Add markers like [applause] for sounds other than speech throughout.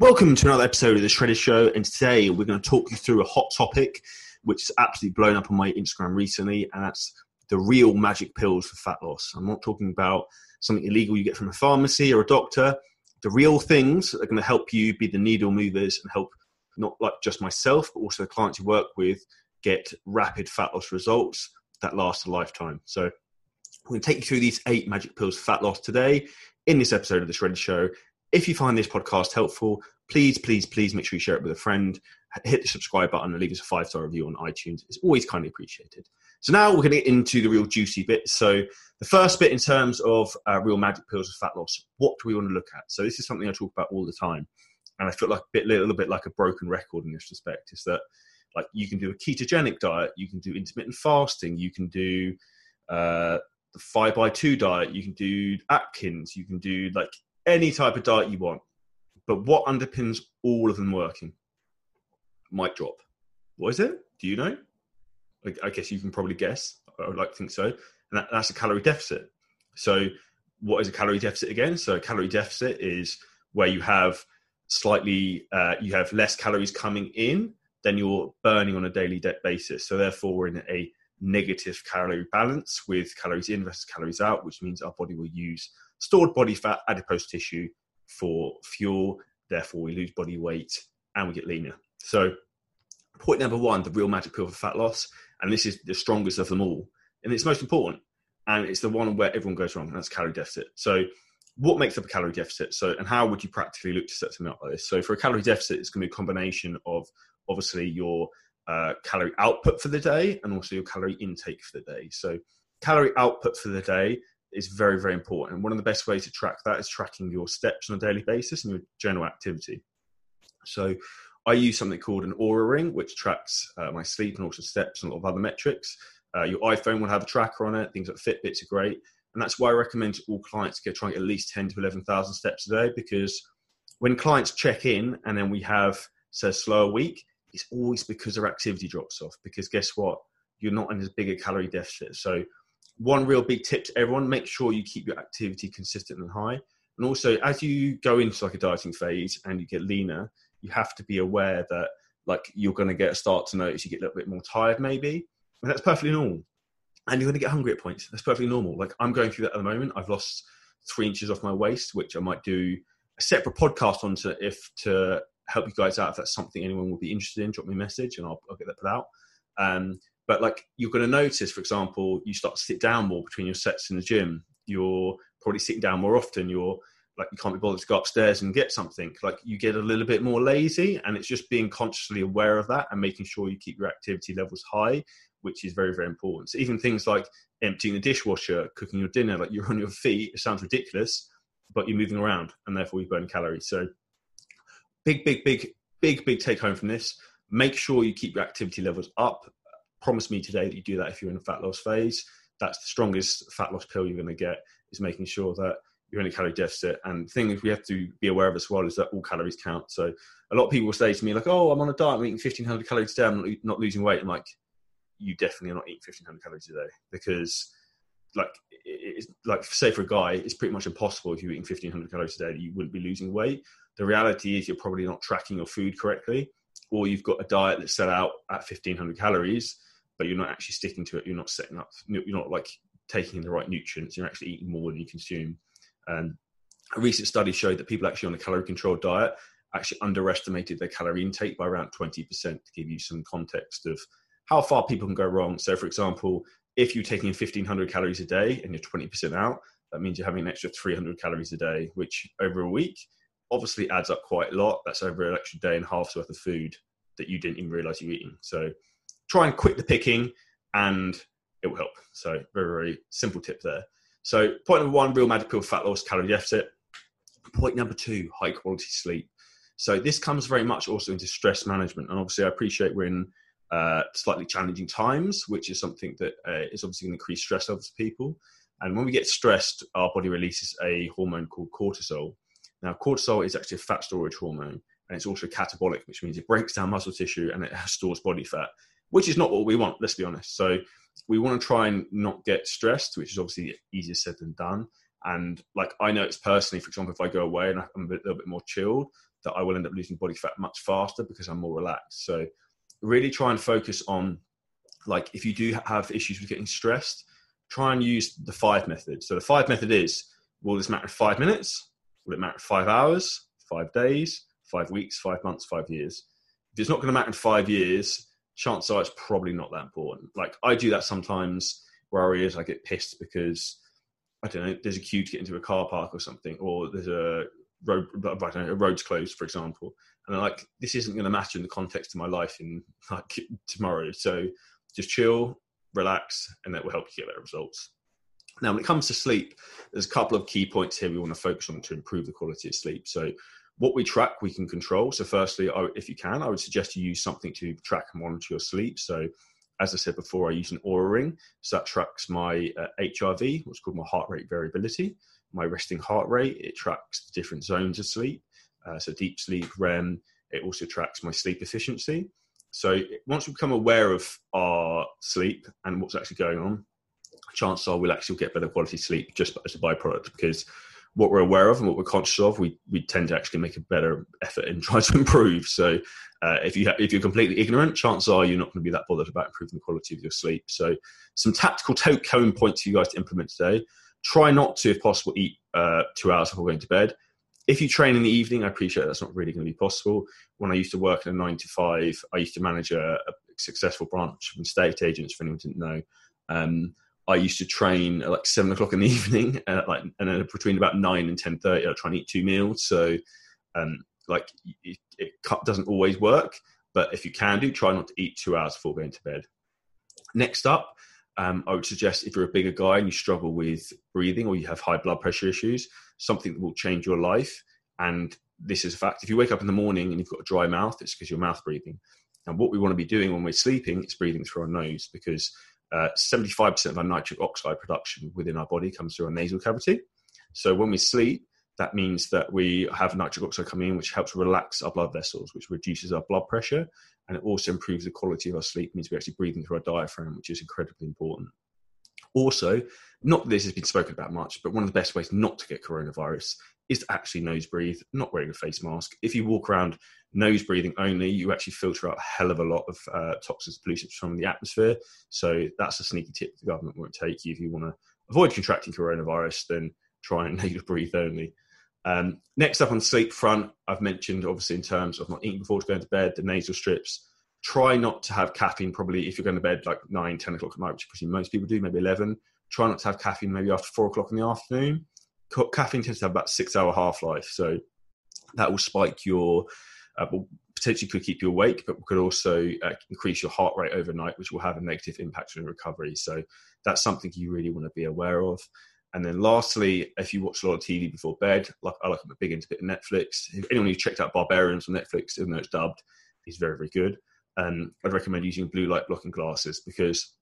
Welcome to another episode of the Shredded Show, and today we're going to talk you through a hot topic which has absolutely blown up on my Instagram recently, and that's the real magic pills for fat loss. I'm not talking about something illegal you get from a pharmacy or a doctor. The real things that are going to help you be the needle movers and help not like just myself, but also the clients you work with get rapid fat loss results that last a lifetime. So, we're going to take you through these eight magic pills for fat loss today in this episode of the Shredded Show. If you find this podcast helpful, please, please, please make sure you share it with a friend. Hit the subscribe button and leave us a five star review on iTunes. It's always kindly appreciated. So now we're going to get into the real juicy bit. So the first bit in terms of uh, real magic pills of fat loss, what do we want to look at? So this is something I talk about all the time, and I feel like a bit, little bit like a broken record in this respect. Is that like you can do a ketogenic diet, you can do intermittent fasting, you can do uh, the five by two diet, you can do Atkins, you can do like any type of diet you want. But what underpins all of them working? Might drop. What is it? Do you know? I, guess you can probably guess. I would like to think so. And that, that's a calorie deficit. So, what is a calorie deficit again? So, a calorie deficit is where you have slightly, uh, you have less calories coming in than you're burning on a daily debt basis. So, therefore, in a negative calorie balance with calories in versus calories out, which means our body will use stored body fat, adipose tissue for fuel. Therefore, we lose body weight and we get leaner. So, point number one, the real magic pill for fat loss, and this is the strongest of them all, and it's most important, and it's the one where everyone goes wrong, and that's calorie deficit. So, what makes up a calorie deficit? So, and how would you practically look to set something up like this? So, for a calorie deficit, it's going to be a combination of obviously your uh, calorie output for the day and also your calorie intake for the day. So, calorie output for the day is very, very important. And one of the best ways to track that is tracking your steps on a daily basis and your general activity. So, I use something called an Oura Ring, which tracks uh, my sleep and also steps and a lot of other metrics. Uh, your iPhone will have a tracker on it. Things like Fitbits are great, and that's why I recommend all clients to get try and at least ten to eleven thousand steps a day. Because when clients check in and then we have say a slower week, it's always because their activity drops off. Because guess what? You're not in as big a calorie deficit. So, one real big tip to everyone: make sure you keep your activity consistent and high. And also, as you go into like a dieting phase and you get leaner, you have to be aware that like you're going to get a start to notice you get a little bit more tired, maybe. And that's perfectly normal. And you're going to get hungry at points. That's perfectly normal. Like I'm going through that at the moment. I've lost three inches off my waist, which I might do a separate podcast on to if to help you guys out if that's something anyone would be interested in drop me a message and i'll, I'll get that put out. Um, but like you're going to notice for example you start to sit down more between your sets in the gym. You're probably sitting down more often. You're like you can't be bothered to go upstairs and get something. Like you get a little bit more lazy and it's just being consciously aware of that and making sure you keep your activity levels high which is very very important. So even things like emptying the dishwasher cooking your dinner like you're on your feet it sounds ridiculous but you're moving around and therefore you burn calories. So big, big, big, big, big take home from this. Make sure you keep your activity levels up. Promise me today that you do that if you're in a fat loss phase. That's the strongest fat loss pill you're going to get is making sure that you're in a calorie deficit. And the thing we have to be aware of as well is that all calories count. So a lot of people will say to me like, "Oh, I'm on a diet. I'm eating 1,500 calories a day. I'm not, not losing weight." I'm like, "You definitely are not eating 1,500 calories a day because, like, it's like say for a guy, it's pretty much impossible if you're eating 1,500 calories a day that you wouldn't be losing weight the reality is you're probably not tracking your food correctly, or you've got a diet that's set out at 1500 calories, but you're not actually sticking to it. You're not setting up, you're not like taking in the right nutrients. You're actually eating more than you consume. And a recent study showed that people actually on a calorie controlled diet actually underestimated their calorie intake by around 20% to give you some context of how far people can go wrong. So, for example, if you're taking 1500 calories a day and you're 20% out, that means you're having an extra 300 calories a day, which over a week obviously adds up quite a lot. That's over an extra day and a half's worth of food that you didn't even realize you were eating. So try and quit the picking and it will help. So very, very simple tip there. So point number one, real magic pill, fat loss, calorie deficit. Point number two, high quality sleep. So this comes very much also into stress management. And obviously I appreciate we're in uh, slightly challenging times, which is something that uh, is obviously going to increase stress levels for people. And when we get stressed, our body releases a hormone called cortisol, now, cortisol is actually a fat storage hormone, and it's also catabolic, which means it breaks down muscle tissue and it [laughs] stores body fat, which is not what we want, let's be honest. So, we want to try and not get stressed, which is obviously easier said than done. And like I know it's personally, for example, if I go away and I'm a, little bit more chilled, that I will end up losing body fat much faster because I'm more relaxed. So really try and focus on like if you do have issues with getting stressed, try and use the five method. So the five method is will this matter five minutes? Will it matter five hours, five days, five weeks, five months, five years? If it's not going to matter in five years, chances are it's probably not that important. Like I do that sometimes where I is I get pissed because I don't know, there's a queue to get into a car park or something, or there's a road, I don't know, a road's closed, for example. And I'm like, this isn't going to matter in the context of my life in like [laughs] tomorrow. So just chill, relax, and that will help you get better results. Now, when it comes to sleep, there's a couple of key points here we want to focus on to improve the quality of sleep. So, what we track, we can control. So, firstly, if you can, I would suggest you use something to track and monitor your sleep. So, as I said before, I use an Oura ring. So that tracks my uh, HRV, what's called my heart rate variability, my resting heart rate. It tracks the different zones of sleep. Uh, so deep sleep, REM. It also tracks my sleep efficiency. So once we become aware of our sleep and what's actually going on, chances are we'll actually get better quality sleep just as a byproduct because what we're aware of and what we're conscious of, we, we tend to actually make a better effort in [laughs] trying to improve. So uh, if you ha- if you're completely ignorant, chances are you're not going to be that bothered about improving the quality of your sleep. So some tactical take home points for you guys to implement today. Try not to, if possible, eat uh, two hours before going to bed. If you train in the evening, I appreciate that's not really going to be possible. When I used to work in a nine to five, I used to manage a, a successful branch of estate agents. For anyone didn't know, um, I used to train at like seven o'clock in the [laughs] evening, uh, like and then between about nine and ten thirty, I try and eat two meals. So, um, like it, it doesn't always work, but if you can do, try not to eat two hours before going to bed. Next up, um, I would suggest if you're a bigger guy and you struggle with breathing or you have high blood pressure issues, something that will change your life. And this is a fact. If you wake up in the morning and you've got a dry mouth, it's because you're mouth breathing. And what we want to be doing when we're sleeping is breathing through our nose because uh, 75% of our nitric oxide production within our body comes through our nasal cavity. So when we sleep, that means that we have nitric oxide coming in, which helps relax our blood vessels, which reduces our blood pressure, and it also improves the quality of our sleep. It means we're actually breathing through our diaphragm, which is incredibly important. Also, not that this has been spoken about much, but one of the best ways not to get coronavirus is to actually nose breathe, not wearing a face mask. If you walk around nose breathing only, you actually filter out a hell of a lot of uh, toxins, pollutants from the atmosphere. So that's a sneaky tip the government won't take you if you want to avoid contracting coronavirus. Then try and [laughs] nasal breathe only. Um, next up on sleep front, I've mentioned obviously in terms of not eating before going to bed, the nasal strips. Try not to have caffeine probably if you're going to bed like 9, 10 o'clock at night, which pretty most people do, maybe 11. Try not to have caffeine maybe after 4 o'clock in the afternoon caffeine tends to have about six hour half life, so that will spike your, uh, will potentially could keep you awake, but could also uh, increase your heart rate overnight, which will have a negative impact on recovery. So that's something you really want to be aware of. And then lastly, if you watch a lot of TV before bed, like I like a big into bit of Netflix. If anyone who's checked out Barbarians on Netflix, even though it's dubbed, is very, very good. Um, I'd recommend using blue light blocking glasses because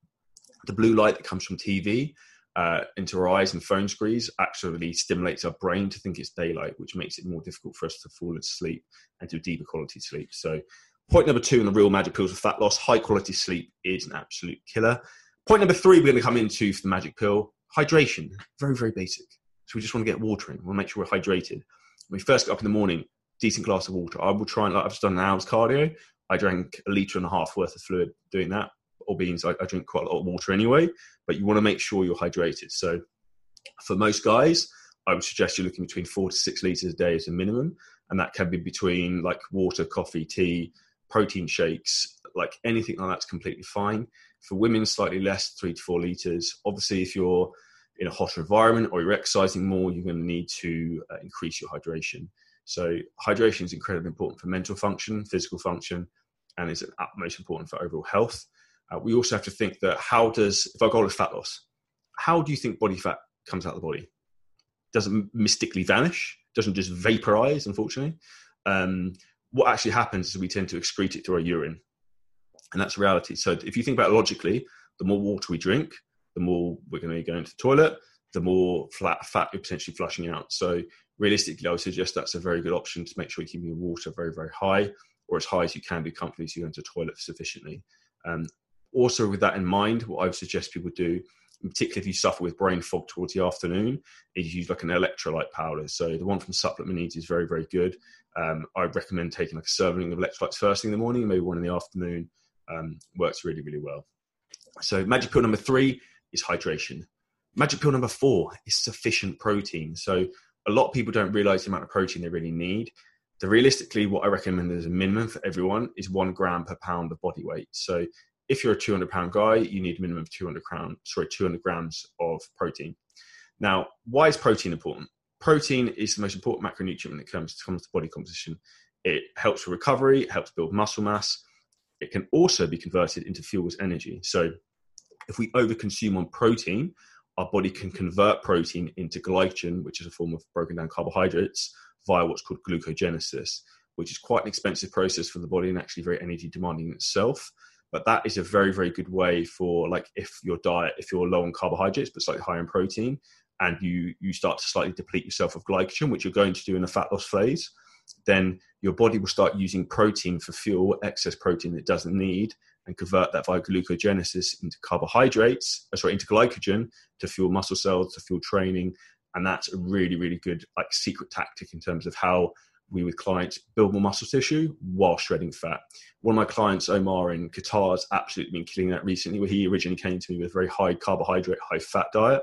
the blue light that comes from TV uh, into our eyes and phone screens actually stimulates our brain to think it's daylight, which makes it more difficult for us to fall asleep and do deeper quality sleep. So, point number two in the real magic pills for fat loss high quality sleep is an absolute killer. Point number three, we're going to come into for the magic pill hydration. Very, very basic. So, we just want to get water in. We want to make sure we're hydrated. When we first get up in the morning, decent glass of water. I will try and, like, I've just done an hour's cardio. I drank a litre and a half worth of fluid doing that or beans, I, I drink quite a lot of water anyway, but you want to make sure you're hydrated. So for most guys, I would suggest you're looking between four to six liters a day as a minimum. And that can be between like water, coffee, tea, protein shakes, like anything like that's completely fine. For women, slightly less, three to four liters. Obviously, if you're in a hotter environment or you're exercising more, you're going to need to uh, increase your hydration. So, hydration is incredibly important for mental function, physical function, and is utmost important for overall health. Uh, we also have to think that how does, if our goal is fat loss, how do you think body fat comes out of the body? Doesn't mystically vanish, doesn't just vaporize, unfortunately. Um, what actually happens is we tend to excrete it through our urine. And that's reality. So if you think about it logically, the more water we drink, the more we're going to go into the toilet, the more flat fat you're potentially flushing out. So realistically, I would suggest that's a very good option to make sure you keep your water very, very high or as high as you can be comfortably so you go into the toilet sufficiently. Um, also with that in mind, what I would suggest people do particularly if you suffer with brain fog towards the afternoon, is use like an electrolyte powder. So the one from Supplement Needs is very, very good. Um, I recommend taking like a serving of electrolytes first thing in the morning, maybe one in the afternoon. Um, works really, really well. So magic pill number three is hydration. Magic pill number four is sufficient protein. So a lot of people don't realize the amount of protein they really need. So realistically, what I recommend as a minimum for everyone is one gram per pound of body weight. So if you're a 200 pound guy, you need a minimum of 200 gram, sorry, 200 grams of protein. Now, why is protein important? Protein is the most important macronutrient when it comes to, comes to body composition. It helps with recovery, it helps build muscle mass. It can also be converted into fuel as energy. So if we overconsume on protein, our body can convert protein into glycogen, which is a form of broken down carbohydrates, via what's called glucogenesis, which is quite an expensive process for the body and actually very energy demanding in itself. But that is a very, very good way for like if your diet, if you're low on carbohydrates but slightly high in protein, and you you start to slightly deplete yourself of glycogen, which you're going to do in a fat loss phase, then your body will start using protein for fuel, excess protein it doesn't need, and convert that via glucogenesis into carbohydrates, uh, sorry, into glycogen to fuel muscle cells, to fuel training. And that's a really, really good like secret tactic in terms of how we with clients build more muscle tissue while shredding fat. One of my clients, Omar in Qatar, has absolutely been killing that recently, where he originally came to me with a very high carbohydrate, high fat diet.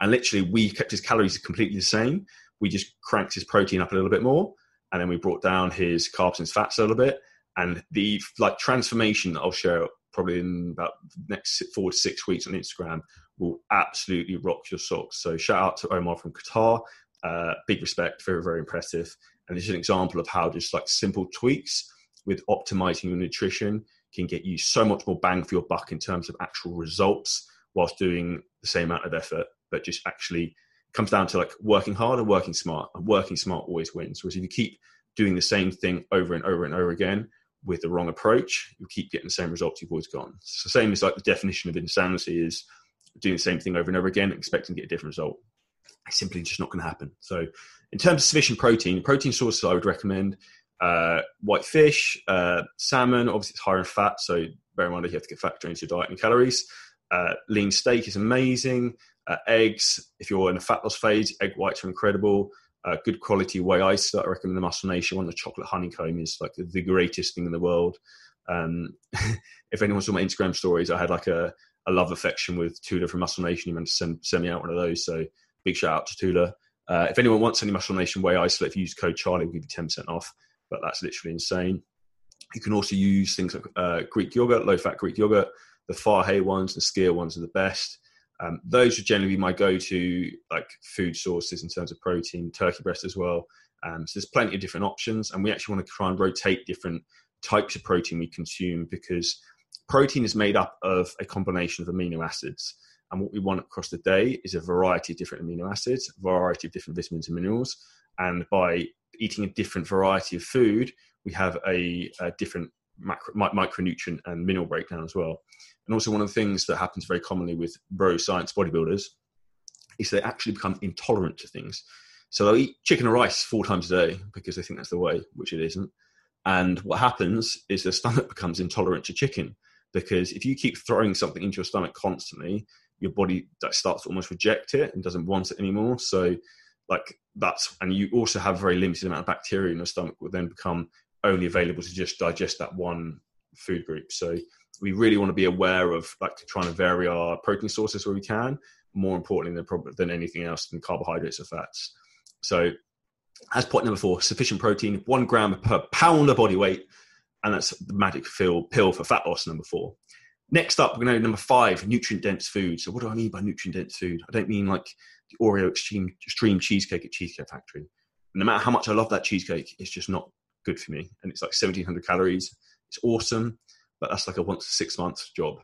And literally, we kept his calories completely the same. We just cranked his protein up a little bit more, and then we brought down his carbs and fats a little bit. And the like transformation that I'll share probably in about next four to six weeks on Instagram will absolutely rock your socks. So shout out to Omar from Qatar. Uh, big respect, very, very impressive. And is an example of how just like simple tweaks with optimizing your nutrition can get you so much more bang for your buck in terms of actual results whilst doing the same amount of effort, but just actually comes down to like working hard and working smart. And working smart always wins. Whereas if you keep doing the same thing over and over and over again with the wrong approach, you keep getting the same results you've always gotten. So same as like the definition of insanity is doing the same thing over and over again, expecting to get a different result. It's simply just not going to happen. So, in terms of sufficient protein, protein sources I would recommend uh, white fish, uh, salmon. Obviously, it's higher in fat, so bear in mind you have to get factor into your diet and calories. Uh, lean steak is amazing. Uh, eggs, if you're in a fat loss phase, egg whites are incredible. Uh, good quality whey ice. I recommend the Muscle Nation one. The chocolate honeycomb is like the greatest thing in the world. Um, [laughs] if anyone saw my Instagram stories, I had like a, a love affection with Tula from Muscle Nation. He meant to send, send me out one of those. So big shout out to Tula. Uh, if anyone wants any Muscle Nation Whey Isolate, if you use code Charlie, we'll give you 10% off. But that's literally insane. You can also use things like uh, Greek yogurt, low fat Greek yogurt. The Fage ones, the Skyr ones are the best. Um, those would generally be my go-to like food sources in terms of protein. Turkey breast as well. Um, so there's plenty of different options, and we actually want to try and rotate different types of protein we consume because protein is made up of a combination of amino acids. And what we want across the day is a variety of different amino acids, variety of different vitamins and minerals. And by eating a different variety of food, we have a, a different macro, micronutrient and mineral breakdown as well. And also, one of the things that happens very commonly with bro science bodybuilders is they actually become intolerant to things. So they'll eat chicken and rice four times a day because they think that's the way, which it isn't. And what happens is their stomach [laughs] becomes intolerant to chicken because if you keep throwing something into your stomach constantly, your body that starts to almost reject it and doesn't want it anymore. So, like that's and you also have a very limited amount of bacteria in your stomach will then become only available to just digest that one food group. So we really want to be aware of like trying to vary our protein sources where we can. More importantly than than anything else than carbohydrates or fats. So, as point number four, sufficient protein, one gram per pound of body weight, and that's the magic pill pill for fat loss. Number four. Next up, we're going to number five, nutrient dense food. So, what do I mean by nutrient dense food? I don't mean like the Oreo extreme, extreme cheesecake at Cheesecake Factory. No matter how much I love that cheesecake, it's just not good for me. And it's like 1700 calories. It's awesome, but that's like a once six months job.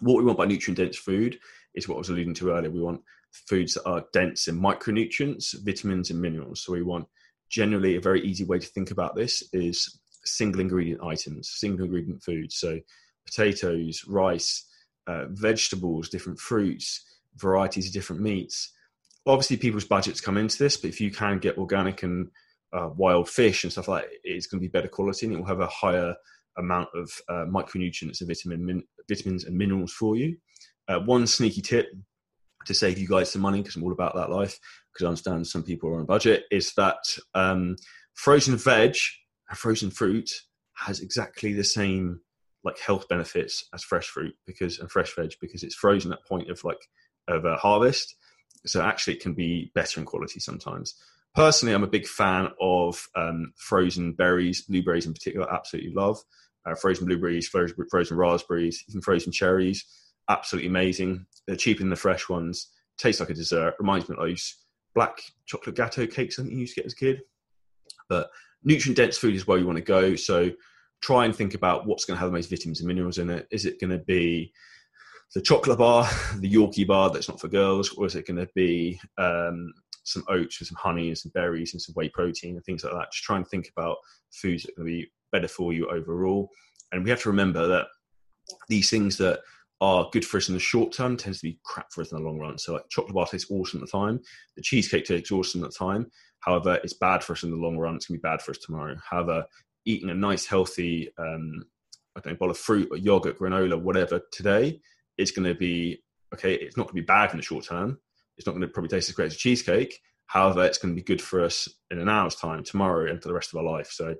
What we want by nutrient dense food is what I was alluding to earlier. We want foods that are dense in micronutrients, vitamins, and minerals. So, we want generally a very easy way to think about this is single ingredient items, single ingredient foods. So, potatoes, rice, uh, vegetables, different fruits, varieties of different meats. Obviously, people's budgets come into this, but if you can get organic and uh, wild fish and stuff like that, it's going to be better quality and it will have a higher amount of uh, micronutrients and vitamin, min- vitamins and minerals for you. Uh, one sneaky tip to save you guys some money, because I'm all about that life, because I understand some people are on a budget, is that um, frozen veg and frozen fruit has exactly the same like health benefits as fresh fruit because and fresh veg because it's frozen at point of like of a harvest. So actually it can be better in quality sometimes. Personally i'm a big fan of um, frozen berries blueberries in particular absolutely love. Uh, frozen blueberries frozen, raspberries even frozen cherries absolutely amazing. They're cheaper than the fresh ones. Tastes like a dessert reminds me of those black chocolate gateau cakes i think you used to get as a kid. But nutrient dense food is where you want to go. So try and think about what's going to have the most vitamins and minerals in it. Is it going to be the chocolate bar, [laughs] the Yorkie bar that's not for girls, or is it going to be um, some oats with some honey and some berries and some whey protein and things like that? Just try and think about foods that are going to be better for you overall. And we have to remember that these things that are good for us in the short term tends to be crap for us in the long run. So like chocolate bar tastes awesome at the time, the cheesecake tastes awesome at the time. However, it's bad for us in the long run. It's gonna be bad for us tomorrow. However, eating a nice healthy um, I don't know, bowl of fruit or yogurt, granola, whatever today, it's going to be okay. It's not going to be bad in the short term. It's not going to probably taste as great as cheesecake. However, it's going to be good for us in an hour's time, tomorrow, and for the rest of our life. So,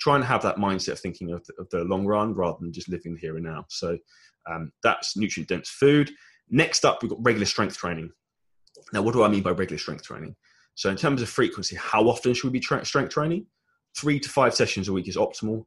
try and have that mindset of thinking of the, of the long run rather than just living here and now. So, um, that's nutrient dense food. Next up, we've got regular strength training. Now, what do I mean by regular strength training? So, in terms of frequency, how often should we be tra- strength training? Three to five sessions a week is optimal.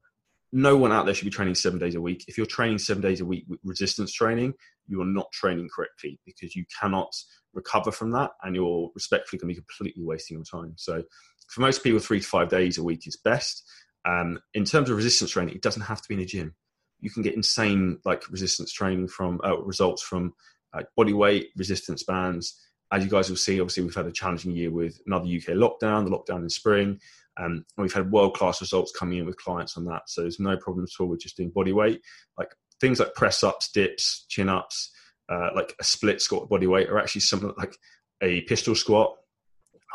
No one out there should be training seven days a week. If you're training seven days a week with resistance training, you are not training correctly because you cannot recover from that and you're respectfully going to be completely wasting your time. So, for most people, three to five days a week is best. Um, in terms of resistance training, it doesn't have to be in a gym. You can get insane like resistance training from uh, results from uh, body weight, resistance bands. As you guys will see, obviously we've had a challenging year with another UK lockdown, the lockdown in spring. Um, and we've had world class results coming in with clients on that. So there's no problem at all with just doing body weight. Like things like press ups, dips, chin ups, uh, like a split squat body weight are actually something like a pistol squat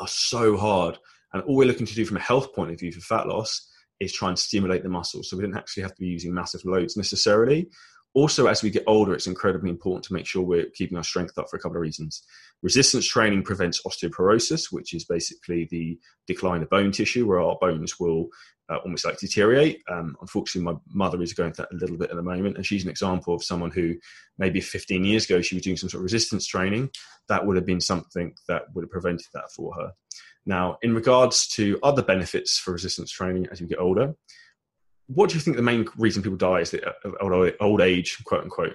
are so hard. And all we're looking to do from a health point of view for fat loss is try and stimulate the muscle. So we don't actually have to be using massive loads necessarily also, as we get older, it's incredibly important to make sure we're keeping our strength up for a couple of reasons. Resistance training prevents osteoporosis, which is basically the decline of bone tissue, where our bones will uh, almost like deteriorate. Um, unfortunately, my mother is going through that a little bit at the moment, and she's an example of someone who maybe 15 years ago she was doing some sort of resistance training. That would have been something that would have prevented that for her. Now, in regards to other benefits for resistance training as you get older, what do you think the main reason people die is that uh, old, old age, quote unquote,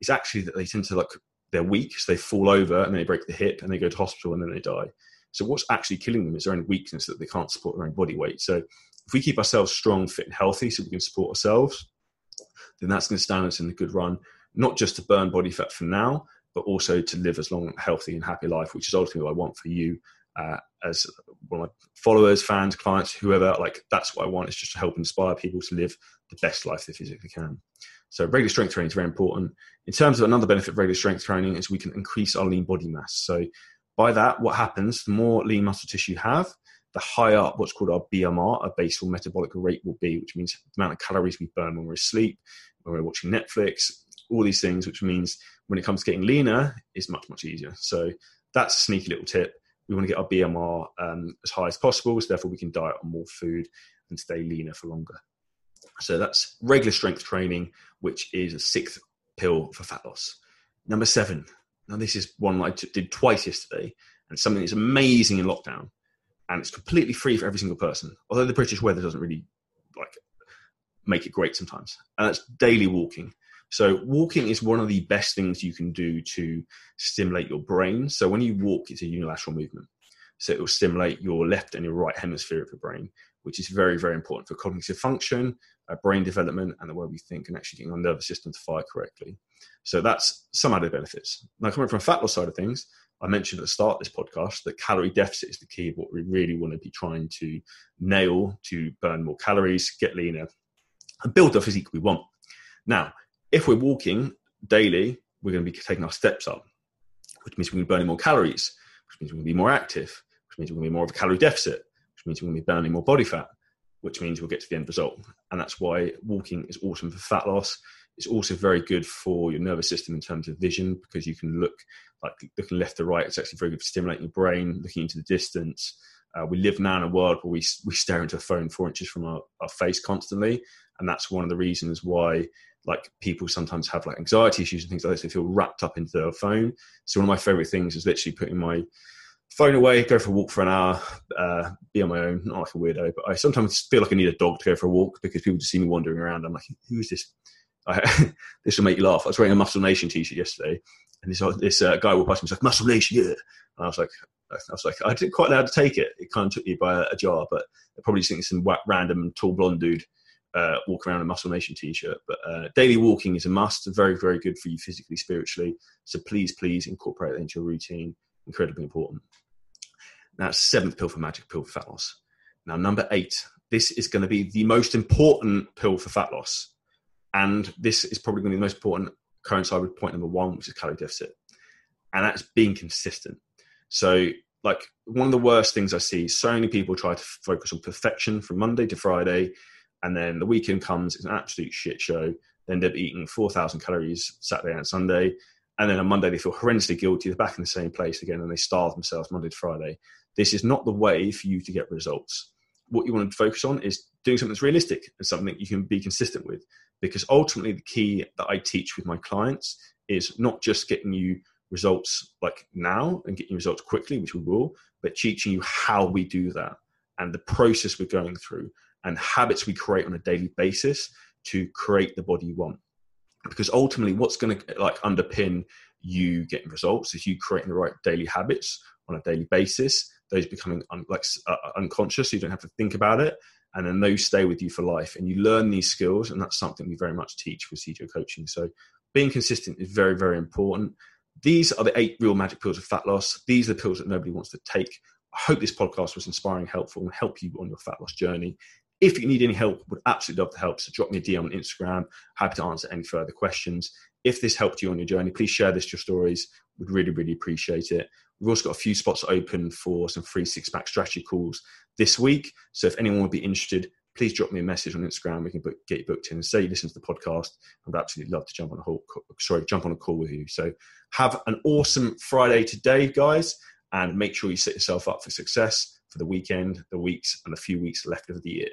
is actually that they tend to like they're weak, so they fall over and they break the hip and they go to hospital and then they die. So what's actually killing them is their own weakness that they can't support their own body weight. So if we keep ourselves strong, fit, and healthy, so we can support ourselves, then that's going to stand us in a good run, not just to burn body fat for now, but also to live as long, healthy, and happy life, which is ultimately what I want for you uh, as one of my followers, fans, clients, whoever. Like that's what I want is just to help inspire people to live the best life they physically can. So regular strength training is very important. In terms of another benefit of regular strength training is we can increase our lean body mass. So by that, what happens? The more lean muscle tissue you have, the higher up what's called our BMR, our basal metabolic rate, will be, which means the amount of calories we burn when we're asleep, when we're watching Netflix, all these things, which means when it comes to getting leaner, is much much easier. So that's a sneaky little tip we want to get our BMR um, as high as possible, so therefore we can diet on more food and stay leaner for longer. So that's regular strength training, which is a sixth pill for fat loss. Number seven. Now this is one I t- did twice yesterday, and something that's amazing in lockdown, and it's completely free for every single person. Although the British weather doesn't really like make it great sometimes, and that's daily walking. So walking is one of the best things you can do to stimulate your brain. So when you walk, it's a unilateral movement. So it will stimulate your left and your right hemisphere of your brain, which is very, very important for cognitive function, uh, brain development, and the way we think, and actually getting our nervous system to fire correctly. So that's some added benefits. Now, coming from a fat loss side of things, I mentioned at the start of this podcast that calorie deficit is the key of what we really want to be trying to nail to burn more calories, get leaner, and build the physique we want. Now, if we're walking daily, we're going to be taking our steps up, which means we're going to be burning more calories, which means we're going to be more active, which means we're going to be more of a calorie deficit, which means we're going to be burning more body fat, which means we'll get to the end result. And that's why walking is awesome for fat loss. It's also very good for your nervous system in terms of vision because you can look like looking left to right. It's actually very good for stimulating your brain, looking into the distance. Uh, we live now in a world where we we stare into a phone four inches from our, our face constantly, and that's one of the reasons why like people sometimes have like anxiety issues and things like this. They feel wrapped up into their phone. So one of my favorite things is literally putting my phone away, go for a walk for an hour, uh, be on my own, not like a weirdo, but I sometimes feel like I need a dog to go for a walk because people just see me wandering around. I'm like, who is this? I, [laughs] this will make you laugh. I was wearing a Muscle Nation t-shirt yesterday, and this this uh, guy walked past me. He's like, "Muscle Nation, yeah." And I was like, I was like, I didn't quite know how to take it. It kind of took me by a, a jar, but I probably just think some random tall blonde dude uh, walk around a Muscle Nation t-shirt. But uh, daily walking is a must. Very, very good for you physically, spiritually. So please, please incorporate that into your routine. Incredibly important. Now, seventh pill for magic pill for fat loss. Now, number eight. This is going to be the most important pill for fat loss, and this is probably going to be the most important coincide with point number one, which is calorie deficit, and that's being consistent. So, like one of the worst things I see, so many people try to focus on perfection from Monday to Friday, and then the weekend comes, it's an absolute shit show. They end up eating 4,000 calories Saturday and Sunday. And then on Monday, they feel horrendously guilty. They're back in the same place again and they starve themselves Monday to Friday. This is not the way for you to get results. What you want to focus on is doing something that's realistic and something you can be consistent with. Because ultimately, the key that I teach with my clients is not just getting you results like now and getting results quickly, which we will, but teaching you how we do that and the process we're going through and habits we create on a daily basis to create the body you want. Because ultimately what's going to like underpin you getting results is you creating the right daily habits on a daily basis. Those becoming un- like uh, unconscious so you don't have to think about it. And then those stay with you for life and you learn these skills and that's something we very much teach with CGO coaching. So being consistent is very very important. These are the eight real magic pills of fat loss. These are the pills that nobody wants to take. I hope this podcast was inspiring, helpful, and help you on your fat loss journey. If you need any help, would absolutely love to help. So drop me a DM on Instagram. Happy to answer any further questions. If this helped you on your journey, please share this to your stories. We'd really, really appreciate it. We've also got a few spots open for some free six pack strategy calls this week. So if anyone would be interested, please drop me a message on Instagram. We can book, get you booked in and say you listen to the podcast. I'd absolutely love to jump on a whole, sorry, jump on a call with you. So have an awesome Friday today, guys, and make sure you set yourself up for success for the weekend, the weeks, and the few weeks left of the year.